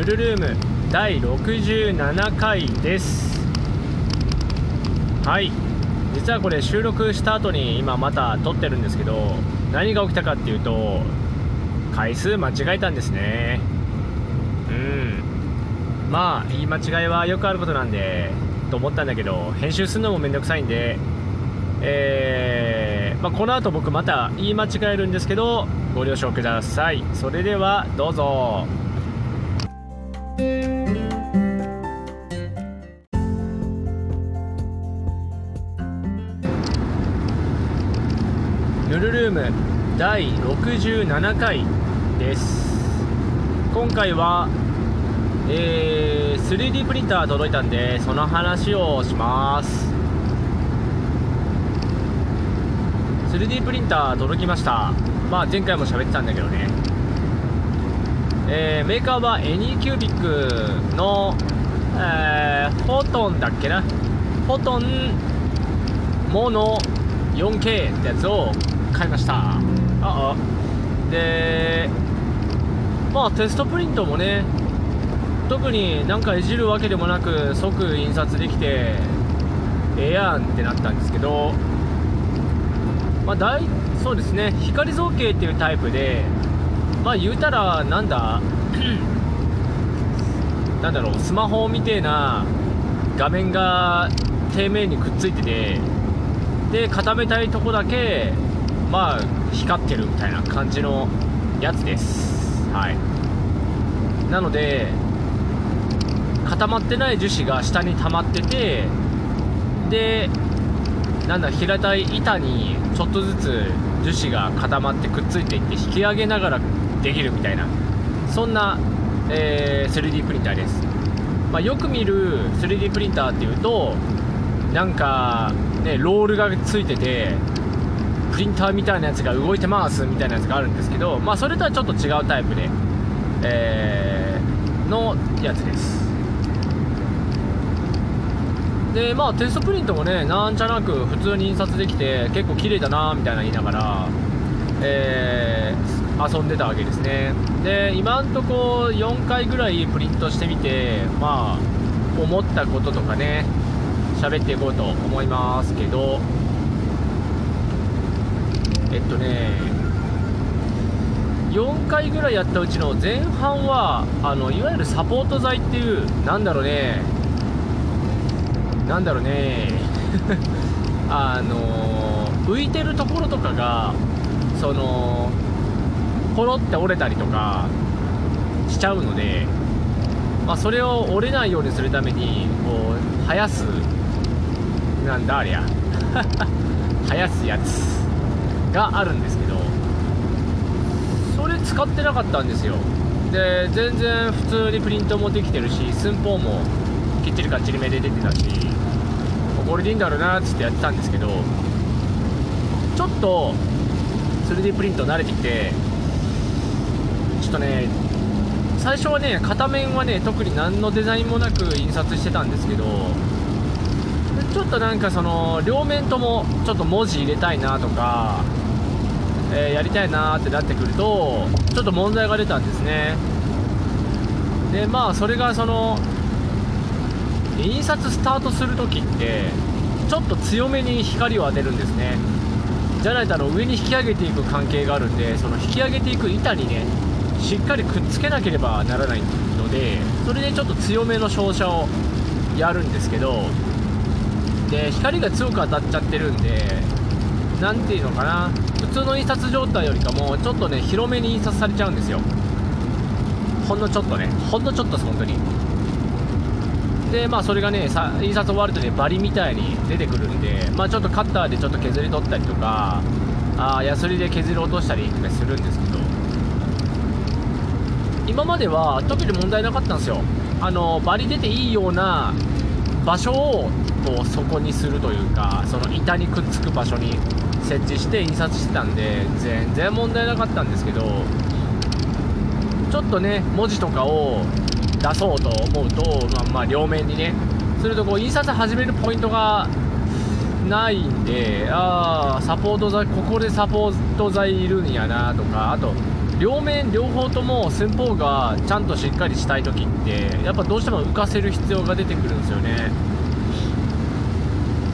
ヌルルーム第67回です。はい。実はこれ収録した後に今また撮ってるんですけど何が起きたかっていうと回数間違えたんですね。うん。まあ言い間違いはよくあることなんでと思ったんだけど編集するのもめんどくさいんでえー、まあ、この後僕また言い間違えるんですけどご了承ください。それではどうぞ。ヌルルーム第67回です。今回は、えー、3D プリンター届いたんでその話をします。3D プリンター届きました。まあ前回も喋ってたんだけどね。えー、メーカーはエニーキュービックの、えー、フォトンだっけな？フォトンモノ 4K ってやつを買いました。ああ。でまあテストプリントもね特になんかいじるわけでもなく即印刷できてええやんってなったんですけどまあ大そうですね光造形っていうタイプでまあ言うたらなんだ？なんだろうスマホみてえな画面が底面にくっついててで固めたいとこだけまあ光ってるみたいな感じのやつです。はい。なので固まってない樹脂が下に溜まっててでなんだ平たい板にちょっとずつ樹脂が固まってくっついていって引き上げながらできるみたいなそんな、えー、3D プリンターです、まあ、よく見る 3D プリンターっていうとなんかねロールがついててプリンターみたいなやつが動いてますみたいなやつがあるんですけど、まあ、それとはちょっと違うタイプで、えー、のやつです。でまあテストプリントもねなんちゃなく普通に印刷できて結構綺麗だなみたいな言いながら、えー、遊んでたわけですね。で今んとこ4回ぐらいプリントしてみてまあ思ったこととかね喋っていこうと思いますけど。えっとね4回ぐらいやったうちの前半はあのいわゆるサポート材っていうなんだろうねなんだろうね。あの浮いてるところとかがそのポロって折れたりとかしちゃうので、まあ、それを折れないようにするためにこう生やすなんだありゃ。生やすやつがあるんですけどそれ使ってなかったんですよ。で全然普通にプリントもできてるし寸法もきっちりかっちりめで出てたし。これでいいんだろうなっつってやってたんですけどちょっと 3D プリント慣れてきてちょっとね最初はね片面はね特に何のデザインもなく印刷してたんですけどちょっとなんかその両面ともちょっと文字入れたいなとか、えー、やりたいなってなってくるとちょっと問題が出たんですね。でまあそれがその印刷スタートするときってちょっと強めに光を当てるんですね。じゃないとあの上に引き上げていく関係があるんでその引き上げていく板にねしっかりくっつけなければならないのでそれでちょっと強めの照射をやるんですけどで光が強く当たっちゃってるんで何ていうのかな普通の印刷状態よりかもちょっとね広めに印刷されちゃうんですよ。ほんのちょっとねほんのちょっとです本当に。でまあそれがね印刷終わるとねバリみたいに出てくるんでまあちょっとカッターでちょっと削り取ったりとかあヤスリで削り落としたりとかするんですけど今までは特に問題なかったんですよ。あのバリ出ていいような場所をこうそこにするというかその板にくっつく場所に設置して印刷してたんで全然問題なかったんですけどちょっとね文字とかを出そうと思うと、まあ、まあ両面にねするとこう印刷始めるポイントがないんでああサポート剤ここでサポート剤いるんやなとかあと両面両方とも寸法がちゃんとしっかりしたい時ってやっぱどうしても浮かせる必要が出てくるんですよね。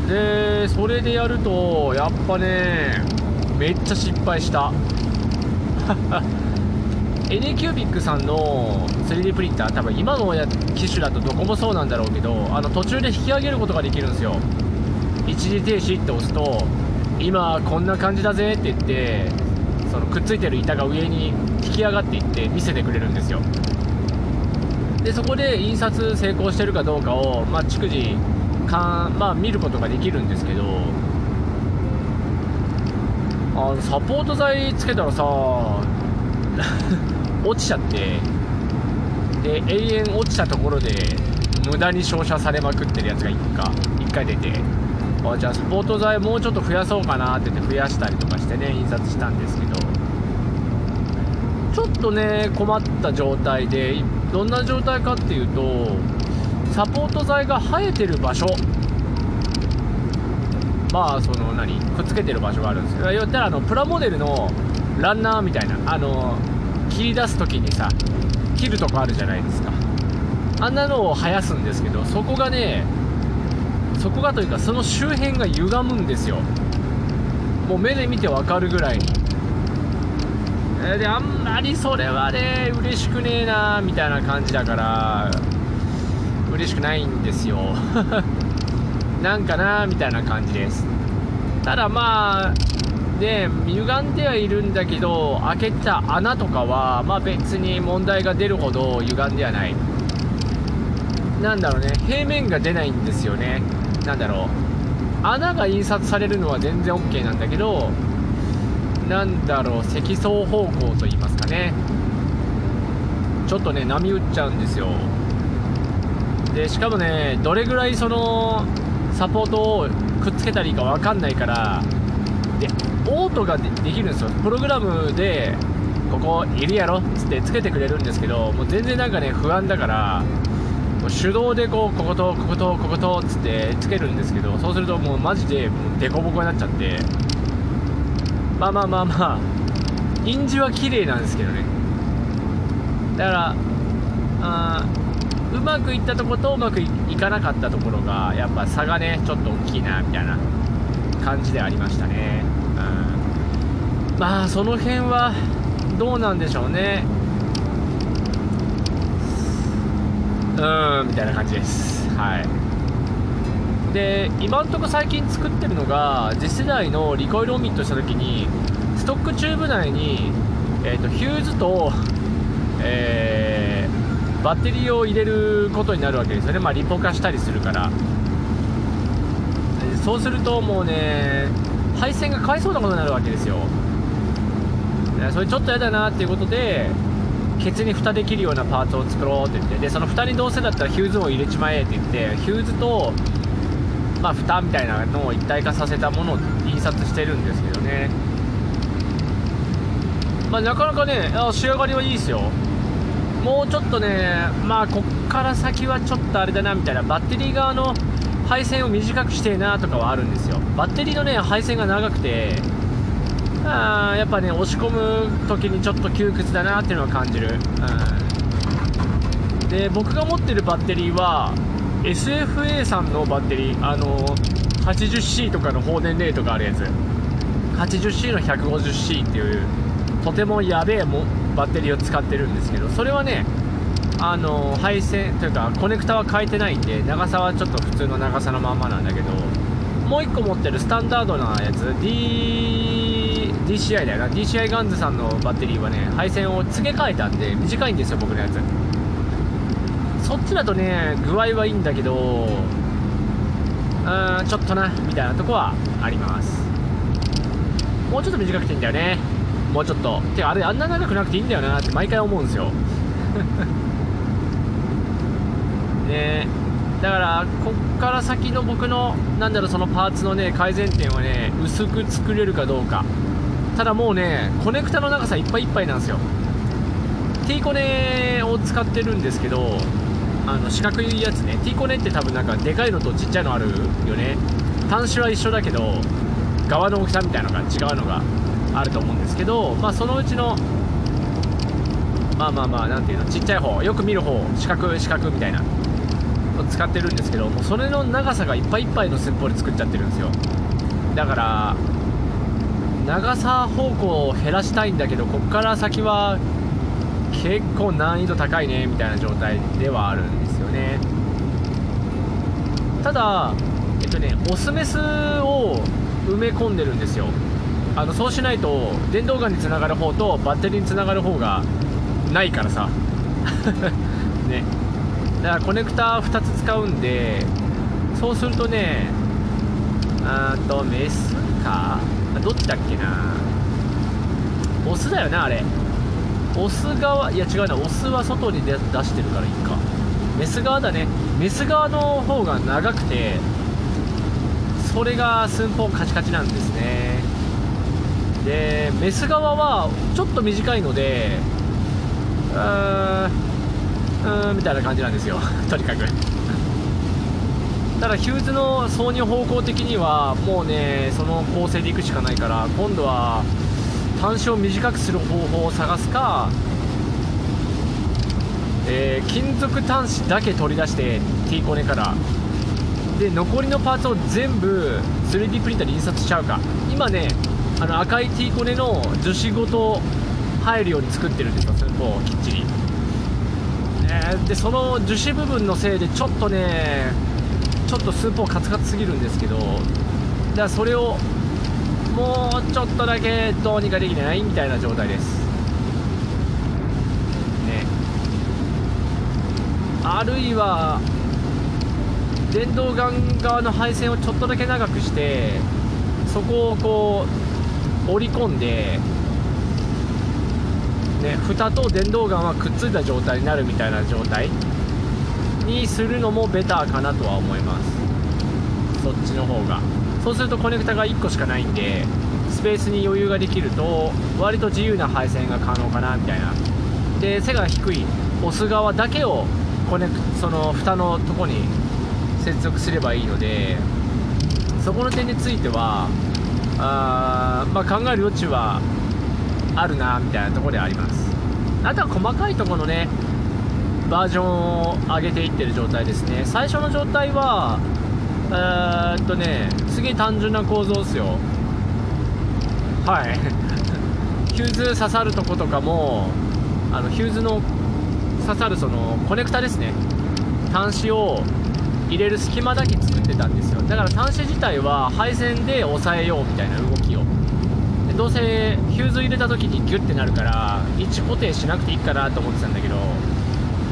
でそれでやるとやっぱねめっちゃ失敗した。Anycubic さんの 3D プリンター多分今の機種だとどこもそうなんだろうけどあの途中で引き上げることができるんですよ。一時停止って押すと今こんな感じだぜって言ってそのくっついてる板が上に引き上がっていって見せてくれるんですよ。でそこで印刷成功してるかどうかを、まあ、逐次かん、まあ、見ることができるんですけどあのサポート材つけたらさ落ちちゃってで永遠落ちたところで無駄に照射されまくってるやつが1回 ,1 回出てあじゃあサポート材もうちょっと増やそうかなって言って増やしたりとかしてね印刷したんですけどちょっとね困った状態でどんな状態かっていうとサポート材が生えてる場所。まあその何くっつけてる場所があるんですけど言ったらあのプラモデルのランナーみたいなあの切り出す時にさ切るとこあるじゃないですか。あんなのを生やすんですけどそこがねそこがというかその周辺が歪むんですよ。もう目で見てわかるぐらいに。であんまりそれはね嬉しくねえなみたいな感じだから嬉しくないんですよ。なんかなーみたいな感じです。ただまあで歪んではいるんだけど開けた穴とかはまあ別に問題が出るほど歪んではない。なんだろうね。平面が出ないんですよね。なんだろう。穴が印刷されるのは全然 OK なんだけどなんだろう。積層方向といいますかね。ちょっとね波打っちゃうんですよ。でしかもねどれぐらいそのサポートをくっつけたらいいか分かんないからでオートができるんですよ。プログラムでここいるやろっつってつけてくれるんですけどもう全然なんかね不安だからもう手動でこうこことこことこことっつってつけるんですけどそうするともうマジでもうデコボコになっちゃってまあまあまあまあ印字は綺麗なんですけどね。だからあうまくいったとことうまくいかなかったところがやっぱ差がねちょっと大きいなみたいな感じでありましたね、まあその辺はどうなんでしょうね。うんみたいな感じです。はい。で今んとこ最近作ってるのが次世代のリコイルオミットした時にストックチューブ内に、えーと、ヒューズと、えー、バッテリーを入れることになるわけですよね、まあ、リポ化したりするから。そうするともうね配線がかわいそうなことになるわけですよ。それちょっと嫌だなっていうことでケツに蓋できるようなパーツを作ろうって言って。でその蓋にどうせだったらヒューズを入れちまえって言ってヒューズとまあ蓋みたいなのを一体化させたものを印刷してるんですけどね。まあなかなかね仕上がりはいいですよ。もうちょっとねまあこっから先はちょっとあれだなみたいな。バッテリー側の配線を短くしてえなとかはあるんですよ。バッテリーのね配線が長くてあやっぱね押し込む時にちょっと窮屈だなっていうのは感じる、うん、で僕が持ってるバッテリーは SFA さんのバッテリーあの 80C とかの放電レートがあるやつ。80C の 150C っていうとてもやべえもバッテリーを使ってるんですけどそれはねあの配線というかコネクタは変えてないんで長さはちょっと普通の長さのまんまなんだけどもう1個持ってるスタンダードなやつ。D DCI だよな。DCI ガンズさんのバッテリーはね配線を付け替えたんで短いんですよ僕のやつ。そっちだとね具合はいいんだけどうんちょっとなみたいなとこはあります。もうちょっと短くていいんだよね。もうちょっと。てかあれあんな長くなくていいんだよなって毎回思うんですよ。ね。えだからこっから先の僕のなんだろうそのパーツのね改善点はね薄く作れるかどうか。ただもうねコネクタの長さいっぱいいっぱいなんですよ。T コネを使ってるんですけどあの四角いやつね。T コネって多分なんかでかいのとちっちゃいのあるよね。端子は一緒だけど側の大きさみたいなのが違うのがあると思うんですけどまあそのうちのまあまあまあなんていうのちっちゃい方よく見る方四角四角みたいな。使ってるんですけどもうそれの長さがいっぱいいっぱいの寸法で作っちゃってるんですよ。だから長さ方向を減らしたいんだけどこっから先は結構難易度高いねみたいな状態ではあるんですよね。ただえっとねオスメスを埋め込んでるんですよ。あのそうしないと電動ガンにつながる方とバッテリーにつながる方がないからさ。ね。だからコネクタ2つ使うんでそうするとねあとメスか。どっちだっけな。オスだよなあれ。オス側いや違うなオスは外に出してるからいいか。メス側だね。メス側の方が長くてそれが寸法カチカチなんですね。でメス側はちょっと短いのでうーんうんみたいな感じなんですよ。とにかく。ただヒューズの挿入方向的にはもうねその構成でいくしかないから今度は端子を短くする方法を探すか、えー、金属端子だけ取り出して T コネから。で残りのパーツを全部 3D プリンターに印刷しちゃうか。今ねあの赤い T コネの樹脂ごと入るように作ってるんですよ寸法きっちり、でその樹脂部分のせいでちょっとねちょっと寸法カツカツすぎるんですけどだからそれをもうちょっとだけどうにかできないみたいな状態です。ね。あるいは電動ガン側の配線をちょっとだけ長くしてそこをこう折り込んでね蓋と電動ガンはくっついた状態になるみたいな状態にするのもベターかなとは思います。そっちの方が。そうするとコネクタが1個しかないんでスペースに余裕ができると割と自由な配線が可能かなみたいな。で背が低い。押す側だけをコネクその蓋のとこに接続すればいいのでそこの点についてはあ、まあ、考える余地はあるなみたいなところであります。あとは細かいところのねバージョンを上げていってる状態ですね。最初の状態はえー、っとねすげえ単純な構造ですよ。はい。ヒューズ刺さるとことかもあのヒューズの刺さるそのコネクタですね。端子を入れる隙間だけ作ってたんですよ。だから端子自体は配線で押さえようみたいな動きを。どうせヒューズ入れた時にギュッてなるから位置固定しなくていいかなと思ってたんだけど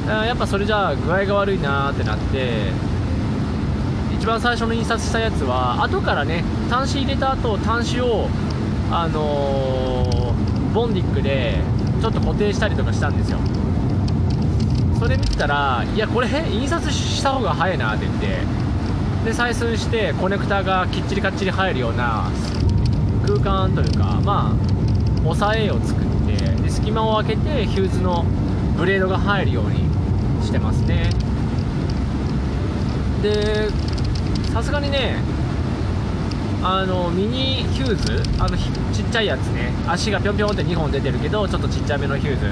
やっぱそれじゃあ具合が悪いなってなって一番最初の印刷したやつは後からね端子入れた後端子をあのー、ボンディックでちょっと固定したりとかしたんですよ。それ見てたらいやこれ印刷した方が早いなって言ってで採寸してコネクタがきっちりかっちり入るような空間というかまあ押さえを作ってで隙間を開けてヒューズのブレードが入るようにしてますね。でさすがにねあのミニヒューズあのちっちゃいやつね。足がぴょんぴょんって2本出てるけどちょっとちっちゃめのヒューズ。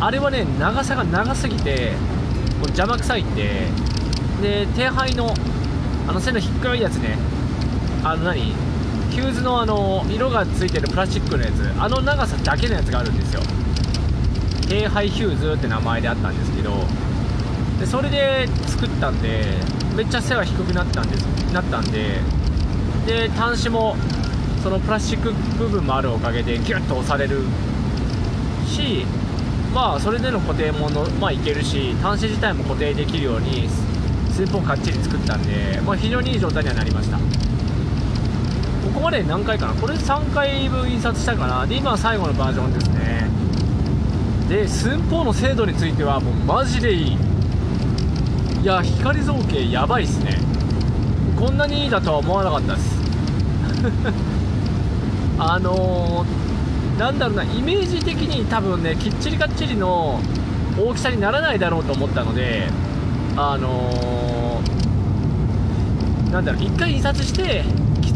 あれはね長さが長すぎてもう邪魔くさいんでで手配のあの背の低いやつね。あの何？ヒューズのあの色がついてるプラスチックのやつあの長さだけのやつがあるんですよ。低配ヒューズって名前であったんですけどでそれで作ったんでめっちゃ背は低くなったんです。なったんでで端子もそのプラスチック部分もあるおかげでギュッと押されるしまあそれでの固定もの、まあ、いけるし端子自体も固定できるように寸法かっちり作ったんで、まあ、非常にいい状態にはなりました。ここまで何回かな？これ3回分印刷したかなで今は最後のバージョンですね。で寸法の精度についてはもうマジでいい。いや光造形やばいっすね。こんなにいいだとは思わなかったです。あのー、なんだろうなイメージ的に多分ねきっちりかっちりの大きさにならないだろうと思ったのであのー、なんだろう1回印刷して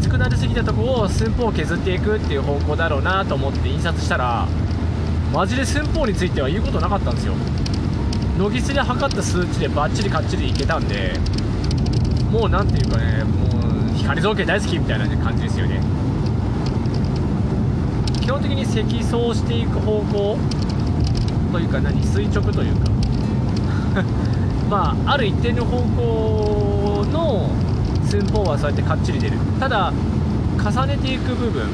くなりすぎたとこを寸法を削っていくっていう方向だろうなと思って印刷したらマジで寸法については言うことなかったんですよ。ノギスで測った数値でバッチリかっちりいけたんでもうなんていうかねもう光造形大好きみたいな感じですよね。基本的に積層していく方向というか何垂直というか。まあある一定の方向の寸法はそうやってかっちり出る。ただ重ねていく部分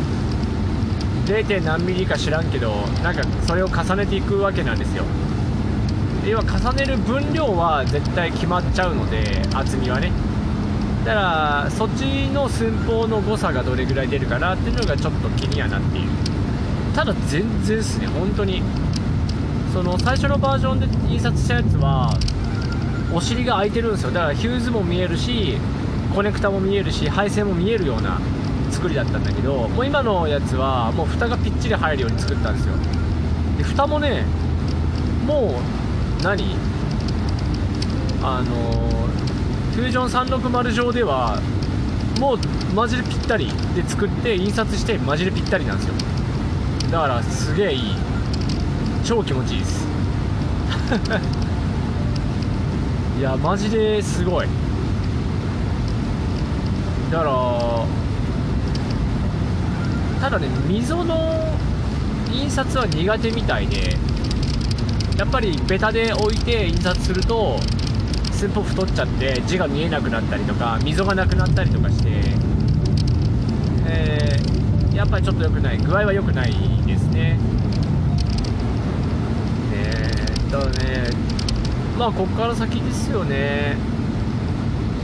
0. 何ミリか知らんけどなんかそれを重ねていくわけなんですよ。要は重ねる分量は絶対決まっちゃうので厚みはね。だからそっちの寸法の誤差がどれぐらい出るかなっていうのがちょっと気にはなっている。ただ全然ですね本当に。その最初のバージョンで印刷したやつはお尻が開いてるんですよ。だからヒューズも見えるしコネクタも見えるし配線も見えるような作りだったんだけどもう今のやつはもう蓋がぴっちり入るように作ったんですよ。で蓋もねもう何？あのフュージョン360上ではもうマジでぴったりで作って印刷してマジでぴったりなんですよ。だからすげえいい。超気持ちいいです。いやマジですごい。だからただね溝の印刷は苦手みたいでやっぱりベタで置いて印刷すると寸法太っちゃって字が見えなくなったりとか溝がなくなったりとかして、えー、やっぱりちょっと良くない。具合は良くないですね。だねまあこっから先ですよね。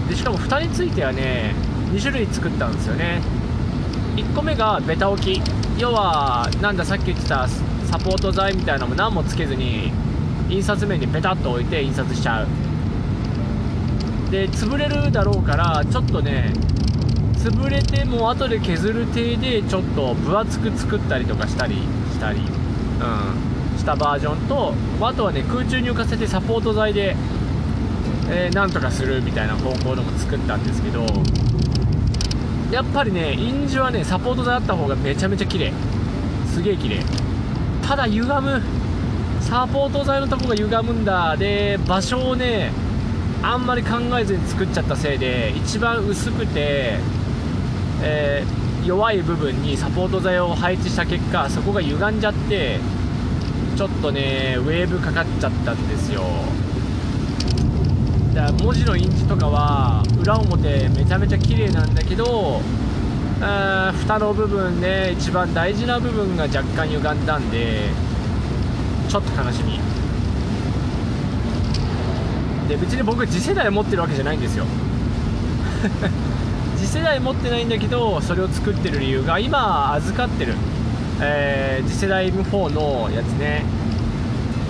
でしかも蓋についてはね2種類作ったんですよね。1個目がベタ置き。要はなんださっき言ってたサポート材みたいなのも何もつけずに印刷面にベタっと置いて印刷しちゃう。で潰れるだろうからちょっとね潰れても後で削る体でちょっと分厚く作ったりとかしたりしたりうんしたバージョンとあとはね空中に浮かせてサポート材で、えー、なんとかするみたいな方向のも作ったんですけどやっぱりね印字はねサポート材あった方がめちゃめちゃ綺麗。すげえ綺麗。ただ歪む。サポート材のとこが歪むんだ。で場所をねあんまり考えずに作っちゃったせいで一番薄くて、えー、弱い部分にサポート材を配置した結果そこが歪んじゃってちょっとねウェーブかかっちゃったんですよ。だから文字の印字とかは裏表めちゃめちゃ綺麗なんだけどあ蓋の部分で一番大事な部分が若干歪んだんでちょっと悲しみ。で別に僕次世代持ってるわけじゃないんですよ。次世代持ってないんだけどそれを作ってる理由が今預かってるえー、次世代 M4 のやつね。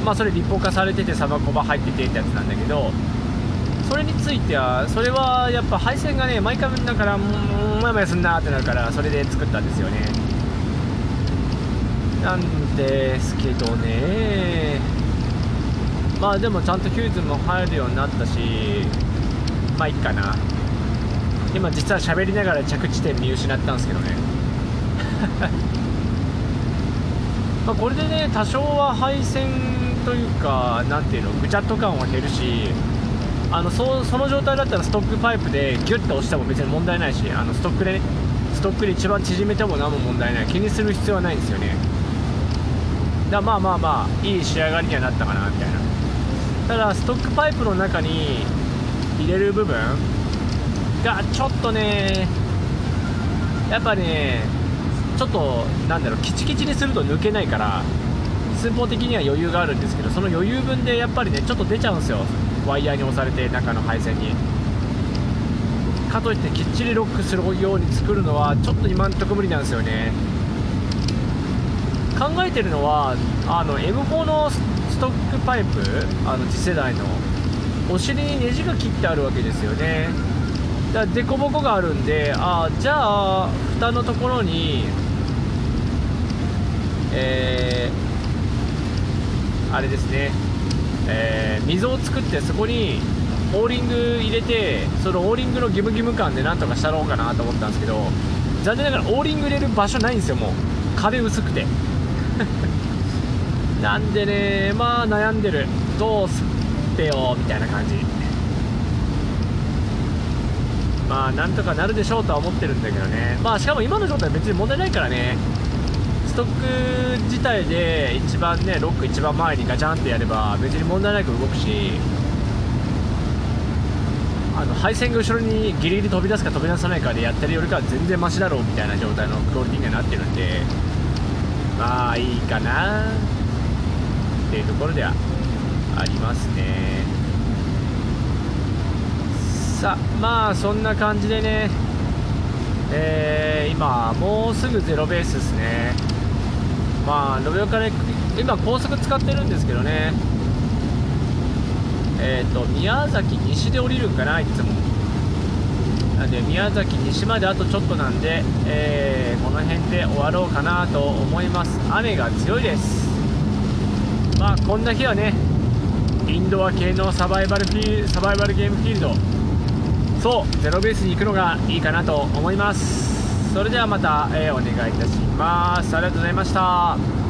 まあそれ立法化されててサバコバ入っててってやつなんだけどそれについてはそれはやっぱ配線がね毎回だからもやもやすんなってなるからそれで作ったんですよね。なんですけどね。まあでもちゃんとヒューズも入るようになったしまあいいかな。今実は喋りながら着地点見失ったんですけどね。まあ、これでね多少は配線というか何ていうのぐちゃっと感は減るしあのそその状態だったらストックパイプでギュッと押しても別に問題ないしあのストックで、ね、ストックで一番縮めても何も問題ない。気にする必要はないんですよね。だまあまあまあいい仕上がりにはなったかなみたいな。ただストックパイプの中に入れる部分がちょっとねやっぱねちょっとなんだろうキチキチにすると抜けないから寸法的には余裕があるんですけどその余裕分でやっぱりねちょっと出ちゃうんですよ。ワイヤーに押されて中の配線に。かといってきっちりロックするように作るのはちょっと今んとこ無理なんですよね。考えてるのはあの M4 のストックパイプあの次世代のお尻にネジが切ってあるわけですよね。だから凸凹があるんであじゃあ蓋のところにえー、あれですね、えー、溝を作ってそこにオーリング入れてそのオーリングのギムギム感でなんとかしたろうかなと思ったんですけど残念ながらオーリング入れる場所ないんですよもう。壁薄くて。なんでねまあ悩んでるどうすってよみたいな感じ。まあなんとかなるでしょうとは思ってるんだけどね。まあしかも今の状態別に問題ないからね。ストック自体で一番ねロック一番前にガチャンってやれば別に問題なく動くしあの配線が後ろにギリギリ飛び出すか飛び出さないかでやってるよりかは全然マシだろうみたいな状態のクオリティにはなってるんでまあいいかなっていうところではありますね。さあまあそんな感じでねえー、今もうすぐゼロベースですね。まあ延岡で今高速使ってるんですけどね。えっ、ー、と宮崎西で降りるんかないつも。なんで宮崎西まであとちょっとなんで、えー、この辺で終わろうかなと思います。雨が強いです。まあこんな日はねインドア系のサバイバルフィサバイバルゲームフィールドそうゼロベースに行くのがいいかなと思います。それではまた、えー、お願いいたします。ありがとうございました。